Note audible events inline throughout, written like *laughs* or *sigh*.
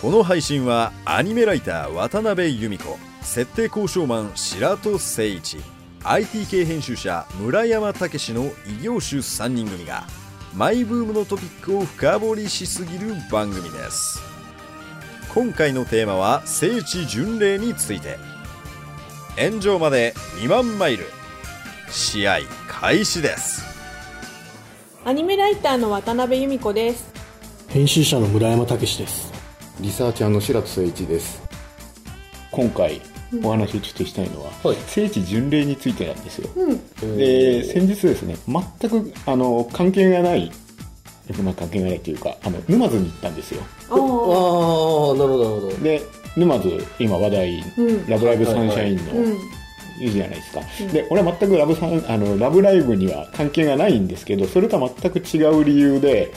この配信はアニメライター渡辺由美子設定交渉マン白戸誠一 IT 系編集者村山武の異業種3人組がマイブームのトピックを深掘りしすぎる番組です。今回のテーマは聖地巡礼について。炎上まで2万マイル。試合開始です。アニメライターの渡辺由美子です。編集者の村山武ですリサーチャーの白戸誠一です。今回お話をちょっとしたいのは、はい。聖地巡礼についてなんですよ、うん。で先日ですね全くあの関係がないまあ関係がないというかあの沼津に行ったんですよ。あああなるほどなるほど。で沼津今話題「うん。ラブライブサンシャイン」の、うん。いいじゃないですか、で俺は全くラブサンあのラブライブには関係がないんですけどそれとは全く違う理由で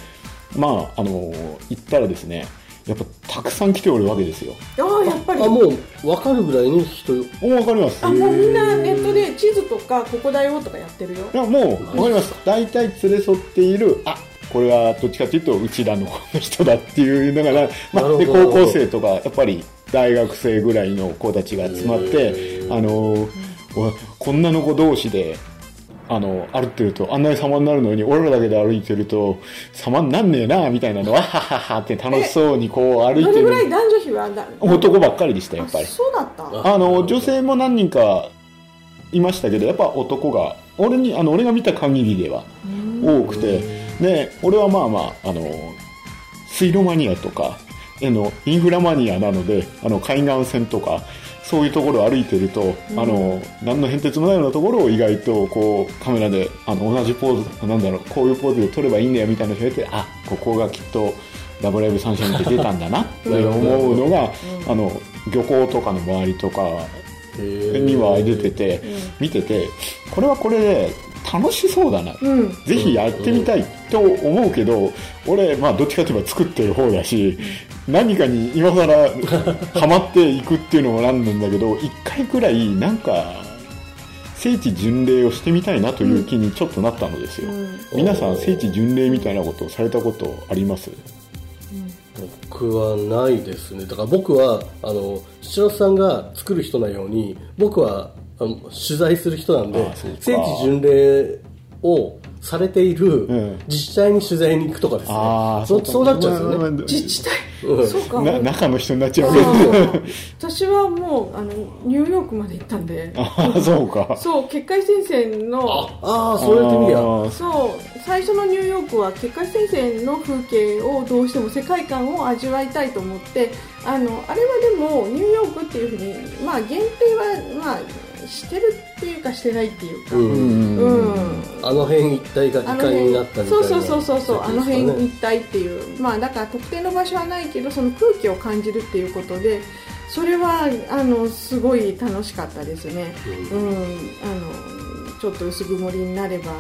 まああの行ったらですねやっぱたくさん来ておるわけですよ。ああやっぱり。あもう分かるぐらいに人お分かります。あもうみんなネットで地図とかここだよとかやってるよ。いやもう分かります。大体連れ添っているあこれはどっちかというとうちらの人だっていうのが、まあ、で高校生とかやっぱり大学生ぐらいの子たちが集まってあのおこんなの子同士であの歩ってるとあんなに様になるのに俺らだけで歩いてると様になんねえなみたいなの *laughs* わはははって楽しそうにこう歩いてどれぐらいる男女比はだ男ばっかりでしたやっぱり。あそうだった？あの女性も何人かいましたけどやっぱ男が俺にあの俺が見た限りでは多くてで俺はまあまああの水路マニアとかあのインフラマニアなのであの海岸線とかそういうところを歩いてると、あの何の変哲もないようなところを意外とこうカメラであの同じポーズなんだろうこういうポーズで撮ればいいんだよみたいなのを言われてあここがきっと「*laughs* ラブライブサンシャイン」って出たんだなって思うのが、あの漁港とかの周りとかには出てて、見ててこれはこれで楽しそうだな、うん。ぜひやってみたいと思うけど、俺、まあ、どっちかといえば作ってる方だし、何かに今更ハマっていくっていうのもなんなんだけど、一回くらいなんか、聖地巡礼をしてみたいなという気にちょっとなったのですよ。皆さん、聖地巡礼みたいなことをされたことあります？僕はないですね。だから僕はあの白洲さんが作る人なように僕はあの取材する人なんで聖地巡礼をされているうん。自治体に取材に行くとかですね、ああ、か。そうそうなっちゃうんですよね、まあまあ自治体うんそうか。な中の人になっちゃうわけです私はもうあのニューヨークまで行ったんで。ああ、そうか。そう結界戦線のああそうやってみそう最初のニューヨークは結界戦線の風景をどうしても世界観を味わいたいと思ってあのあれはでもニューヨークっていうふうに、まあ、限定は、まあ、してるっていうかしてないっていうか、うんうんあの辺一帯があの異界になったみたいな。そうそうそうそうそう。あの辺一帯っていう。まあだから特定の場所はないけどその空気を感じるっていうことでそれはあのすごい楽しかったですね。うん、あのちょっと薄曇りになれば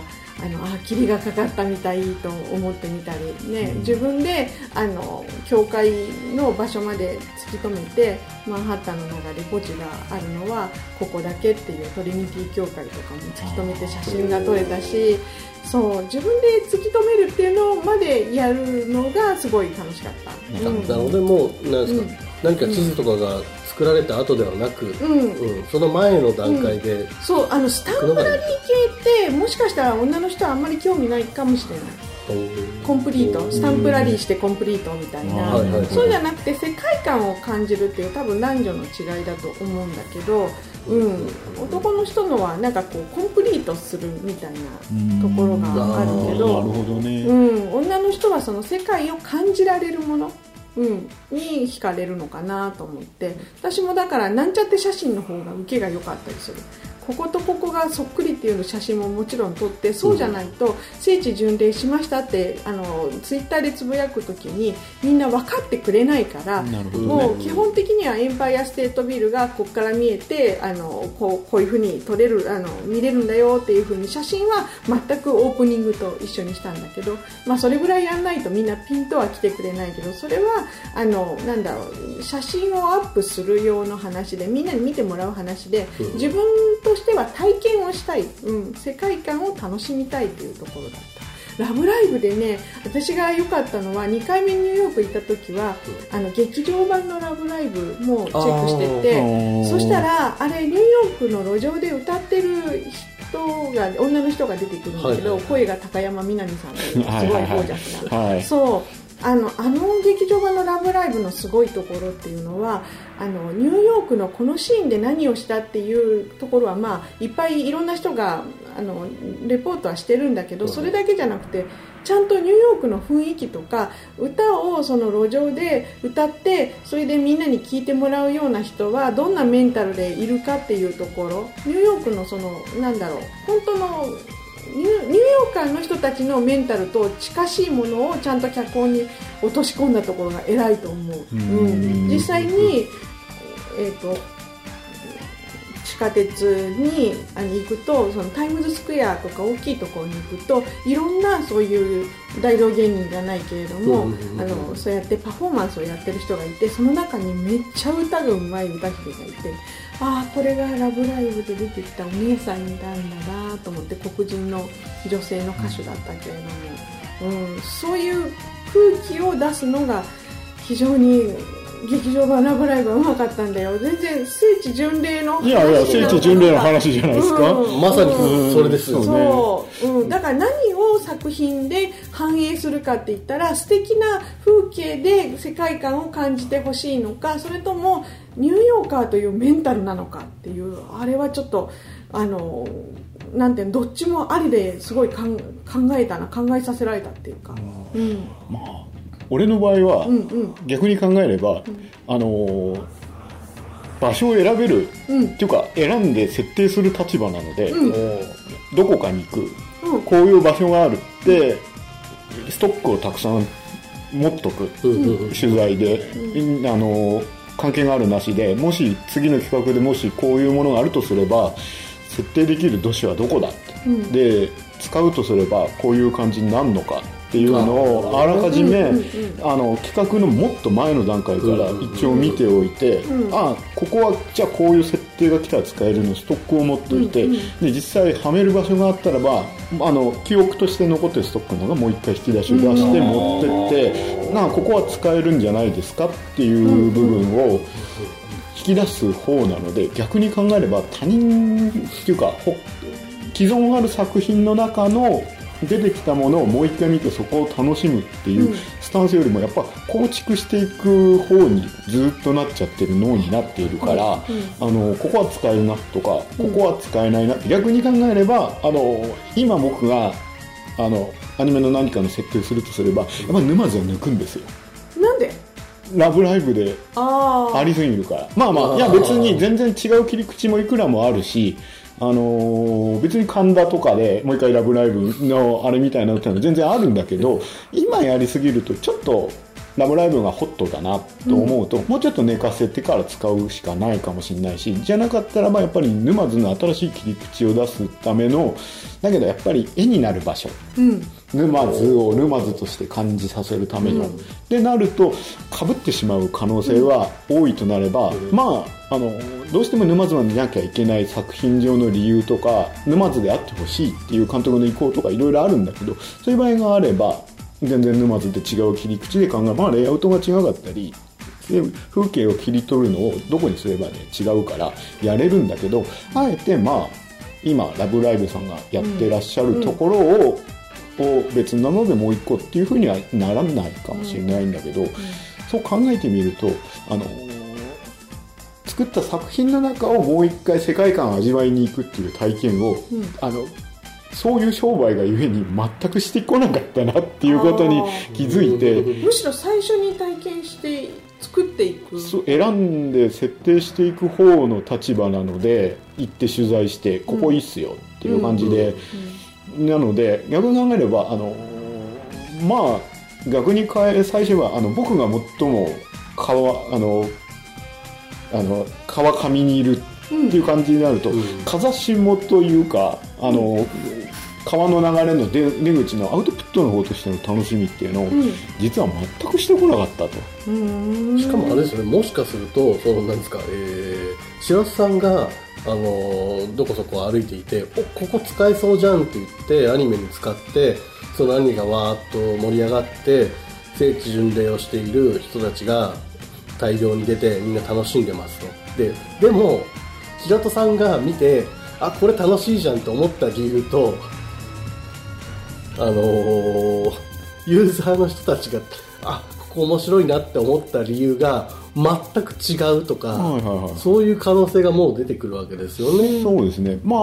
あのあ霧がかかったみたいと思ってみたりね、自分であの教会の場所まで突き止めてマンハッタンの中で墓地があるのはここだけっていうトリニティ教会とかも突き止めて写真が撮れたしそう自分で突き止めるっていうのまでやるのがすごい楽しかった。うんなのでもうなんですか、うん何か地図とかが作られた後ではなく、うん。うんその前の段階で、そうあのスタンプラリー系ってもしかしたら女の人はあんまり興味ないかもしれない。コンプリート。スタンプラリーしてコンプリートみたいな、そうじゃなくて世界観を感じるっていう多分男女の違いだと思うんだけど、うん、男の人のはなんかこうコンプリートするみたいなところがあるけなるどほどね。うん、女の人はその世界を感じられるもの、うん、に惹かれるのかなと思って。私もだからなんちゃって写真の方が受けが良かったりする。こことここがそっくりっていうの写真ももちろん撮ってそうじゃないと聖地巡礼しましたってあのツイッターでつぶやくときにみんな分かってくれないからね。もう基本的にはエンパイアステートビルがここから見えてあのこうこういうふうに撮れるあの見れるんだよっていうふうに写真は全くオープニングと一緒にしたんだけど、まあ、それぐらいやんないとみんなピンとは来てくれないけどそれはあのなんだろう写真をアップする用の話でみんなに見てもらう話で自分としては体験をしたい、うん、世界観を楽しみたいというところだった。ラブライブでね私が良かったのは2回目ニューヨーク行った時は、あの劇場版のラブライブもチェックしててそしたらあれニューヨークの路上で歌ってる人が女の人が出てくるんだけど、はいはい声が高山みなみさんという *laughs* すごいゴージャスな。はい。そうあのあの劇場版の「ラブライブ!」のすごいところっていうのはあのニューヨークのこのシーンで何をしたっていうところは、まあ、いっぱいいろんな人があのレポートはしてるんだけどそれだけじゃなくてちゃんとニューヨークの雰囲気とか歌をその路上で歌ってそれでみんなに聴いてもらうような人はどんなメンタルでいるかっていうところニューヨークのそのなんだろう本当のニューヨーカーの人たちのメンタルと近しいものをちゃんと脚本に落とし込んだところが偉いと思う、うん、実際に、えー、と地下鉄にあの行くとそのタイムズスクエアとか大きいところに行くといろんなそういう大道芸人じゃないけれども、あのそうやってパフォーマンスをやってる人がいてその中にめっちゃ歌がうまい歌姫がいてああこれが「ラブライブ!」で出てきたお姉さんいたんだなと思って黒人の女性の歌手だったけれども、うん、そういう空気を出すのが非常に劇場版「ラブライブ!」はうまかったんだよ。全然聖地巡礼の話いやいや聖地巡礼の話じゃないですか、うん。まさにそれですよそうね。そう、うん、だから何を作品で反映するかって言ったら素敵な風景で世界観を感じてほしいのかそれともニューヨーカーというメンタルなのかっていうあれはちょっとあのなんていうのどっちもありですごい考えたな考えさせられたっていうか、うん、まあ俺の場合は、うんうん。逆に考えれば、あのー場所を選べる、うん。っていうか選んで設定する立場なので、うん。どこかに行くうん。こういう場所があるってストックをたくさん持っとく、うんうんうん。取材で、あの関係があるなしでもし次の企画でもしこういうものがあるとすれば設定できる都市はどこだって、うん。で使うとすればこういう感じになるのかっていうのをあらかじめ、あの企画のもっと前の段階から一応見ておいて、うんあここはじゃあこういう設定が来たら使えるのストックを持っておいて、で実際はめる場所があったらばあの記憶として残ってるストックのがもう一回引き出しを出して持ってって、なあここは使えるんじゃないですかっていう部分を引き出す方なので逆に考えれば他人っていうかほ既存ある作品の中の出てきたものをもう一回見てそこを楽しむっていううん。スタンスよりもやっぱ構築していく方にずっとなっちゃってる脳になっているから、あのここは使えるなとかここは使えないなって逆に考えればあの今僕があのアニメの何かの設定をするとすればやっぱり沼津は抜くんですよ。なんで？ラブライブでありすぎるから。まあまあいや別に全然違う切り口もいくらもあるしあのー別に神田とかでもう一回「ラブライブ!」のあれみたいなのってのは全然あるんだけど今やりすぎるとちょっと「ラブライブ!」がホットだなと思うと、もうちょっと寝かせてから使うしかないかもしれないしじゃなかったらまあやっぱり沼津の新しい切り口を出すためのだけどやっぱり絵になる場所。うん。沼津を沼津として感じさせるための。でなるとかぶってしまう可能性は多いとなれば、まああのどうしても沼津までなきゃいけない作品上の理由とか沼津であってほしいっていう監督の意向とかいろいろあるんだけどそういう場合があれば全然沼津で違う切り口で考えまあレイアウトが違かったりで風景を切り取るのをどこにすればね違うからやれるんだけどあえてまあ今「ラブライブ!」さんがやってらっしゃるところを、を別なのでもう一個っていうふうにはならないかもしれないんだけど、そう考えてみるとあの作った作品の中をもう一回世界観を味わいに行くっていう体験を、あのそういう商売がゆえに全くしてこなかったなっていうことに気づいて。むしろ最初に体験して作っていく。そう選んで設定していく方の立場なので行って取材してここいいっすよっていう感じで、なので逆に考えればあのまあ逆に変え最初はあの僕が最も川あのあの川上にいるっていう感じになると、風下というかあの、川の流れの出出口のアウトプットの方としての楽しみっていうのを、実は全くしてこなかったと。うん。しかもあれですよね、もしかすると、そのなんですか、えー、白洲さんがあのーどこそこ歩いていておここ使えそうじゃんって言ってアニメに使ってそのアニメがわーっと盛り上がって聖地巡礼をしている人たちが大量に出てみんな楽しんでますと。ででも平戸さんが見てあこれ楽しいじゃんと思った理由とあのーユーザーの人たちがあここ面白いなって思った理由が全く違うとか、はいはいはい。そういう可能性がもう出てくるわけですよね。そうですね。まあ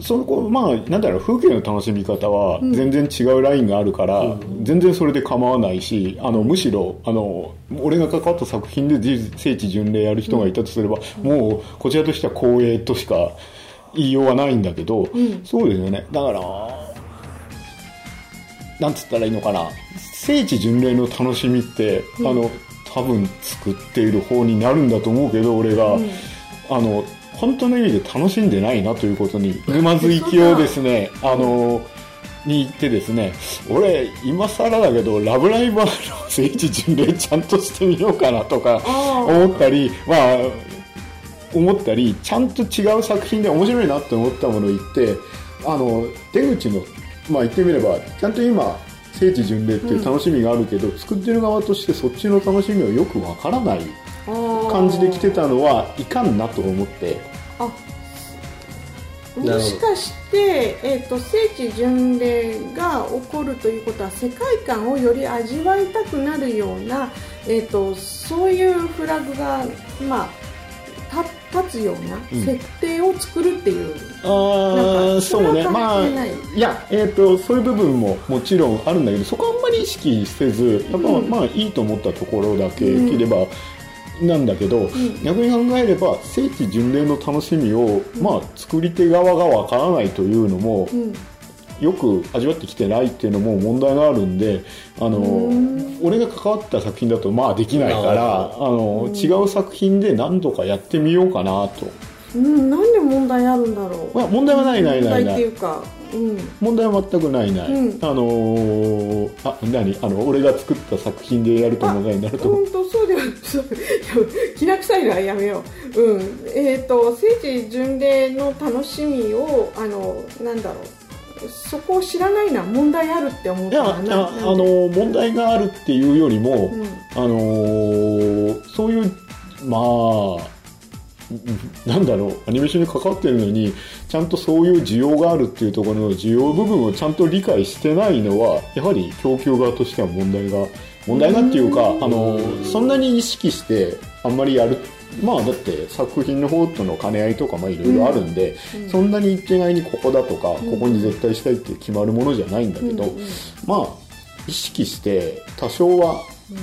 その子まあなんだろう風景の楽しみ方は全然違うラインがあるから、全然それで構わないしあのむしろあの俺が関わった作品でじ聖地巡礼やる人がいたとすれば、もうこちらとしては光栄としか言いようがないんだけど、そうですよね。だからなんつったらいいのかな。聖地巡礼の楽しみって、あの多分作っている方になるんだと思うけど俺が、あの本当の意味で楽しんでないなということにぬまずきをですねあのに行ってですね俺今更だけど「ラブライバー!」の聖地巡礼ちゃんとしてみようかなとかあ思ったりまあ思ったりちゃんと違う作品で面白いなって思ったものを言ってあの出口のまあ言ってみればちゃんと今聖地巡礼っていう楽しみがあるけど、作ってる側としてそっちの楽しみをよくわからないあ感じで来てたのはいかんなと思って。あもしかして、えー、と聖地巡礼が起こるということは世界観をより味わいたくなるような、えー、とそういうフラグが、まあ、た立つようなうん。設定を作るっていう、あなんかあそうねまあい。いやえっ、とそういう部分ももちろんあるんだけどそこはあんまり意識せずやっぱ、うん。まあいいと思ったところだけ切れば、なんだけど、逆に考えれば聖地巡礼の楽しみを、まあ作り手側がわからないというのも、うんよく味わってきてないっていうのも問題があるんであの俺が関わった作品だとまあできないからああの違う作品で何とかやってみようかなと、うん、なんで問題あるんだろう。まあ、問題はないないない問題ってないいうか、うん、問題は全くないない、うん。あのーあ何？あの俺が作った作品でやると問題になると。思う本当？そうではそうきな臭いのはやめよう、うん。えー、と聖地巡礼の楽しみをあのなんだろうそこを知らないのは問題あるって思っいやあの問題があるっていうよりも、うん。あのーそういうまあうんなんだろうアニメーションに関わってるのにちゃんとそういう需要があるっていうところの需要部分をちゃんと理解してないのはやはり供給側としては問題が問題がっていうかあのそんなに意識してあんまりやるまあだって作品の方との兼ね合いとかまあいろいろあるんで、そんなに一概にここだとか、ここに絶対したいって決まるものじゃないんだけど、まあ意識して多少は、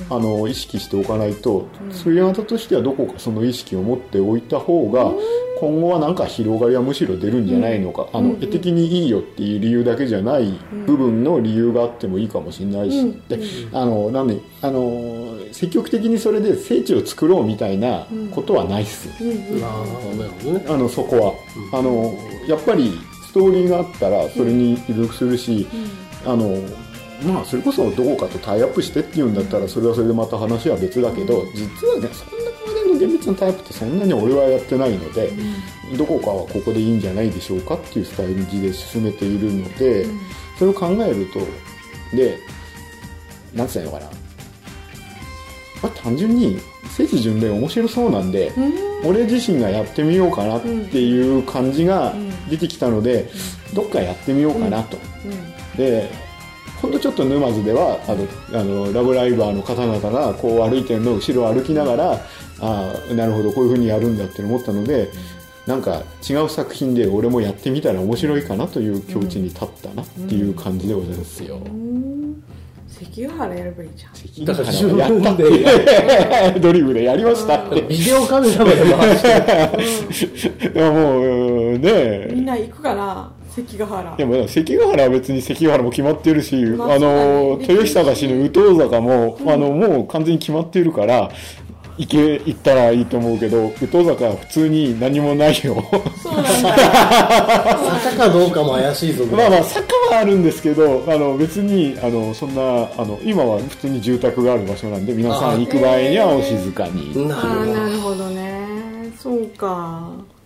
あの意識しておかないと、そういう方としてはどこかその意識を持っておいた方が、今後はなんか広がりはむしろ出るんじゃないのか、あの絵的にいいよっていう理由だけじゃない部分の理由があってもいいかもしれないし、うん。であのなんであの積極的にそれで聖地を作ろうみたいなことはないっす、うん。うん。ああなるほどね。あのそこは、あのやっぱりストーリーがあったらそれに依属するし、あのまあそれこそどこかとタイアップしてっていうんだったらそれはそれでまた話は別だけど実はねそんなまでの厳密なタイアップってそんなに俺はやってないので、どこかはここでいいんじゃないでしょうかっていうスタイルで進めているので、それを考えるとでなんつったらいいのかな、まあ、単純に聖地巡礼面白そうなんで、俺自身がやってみようかなっていう感じが出てきたので、どっかやってみようかなと。でほんとちょっと沼津ではあのあのラブライバーの方々がこう歩いてるのを後ろを歩きながら、ああなるほどこういうふうにやるんだって思ったので、なんか違う作品で俺もやってみたら面白いかなという境地に立ったなっていう感じでございますよ。関ヶ原やればいいじゃん。だから関ヶ原自分でやった *laughs* ドリブでやりましたって。ビデオカメラまで回して。いやもううんねみんな行くかな関ヶ原。でも関ヶ原は別に関ヶ原も決まってるし、まああの豊久市の宇東坂も、あのもう完全に決まってるから行け行ったらいいと思うけど宇東坂は普通に何もないよ。そうなんだ。坂かどうかも怪しいぞまあまあ坂はあるんですけどあの別にあのそんなあの今は普通に住宅がある場所なんで皆さん行く場合にはお静かに。なああるほなるほどね。そうか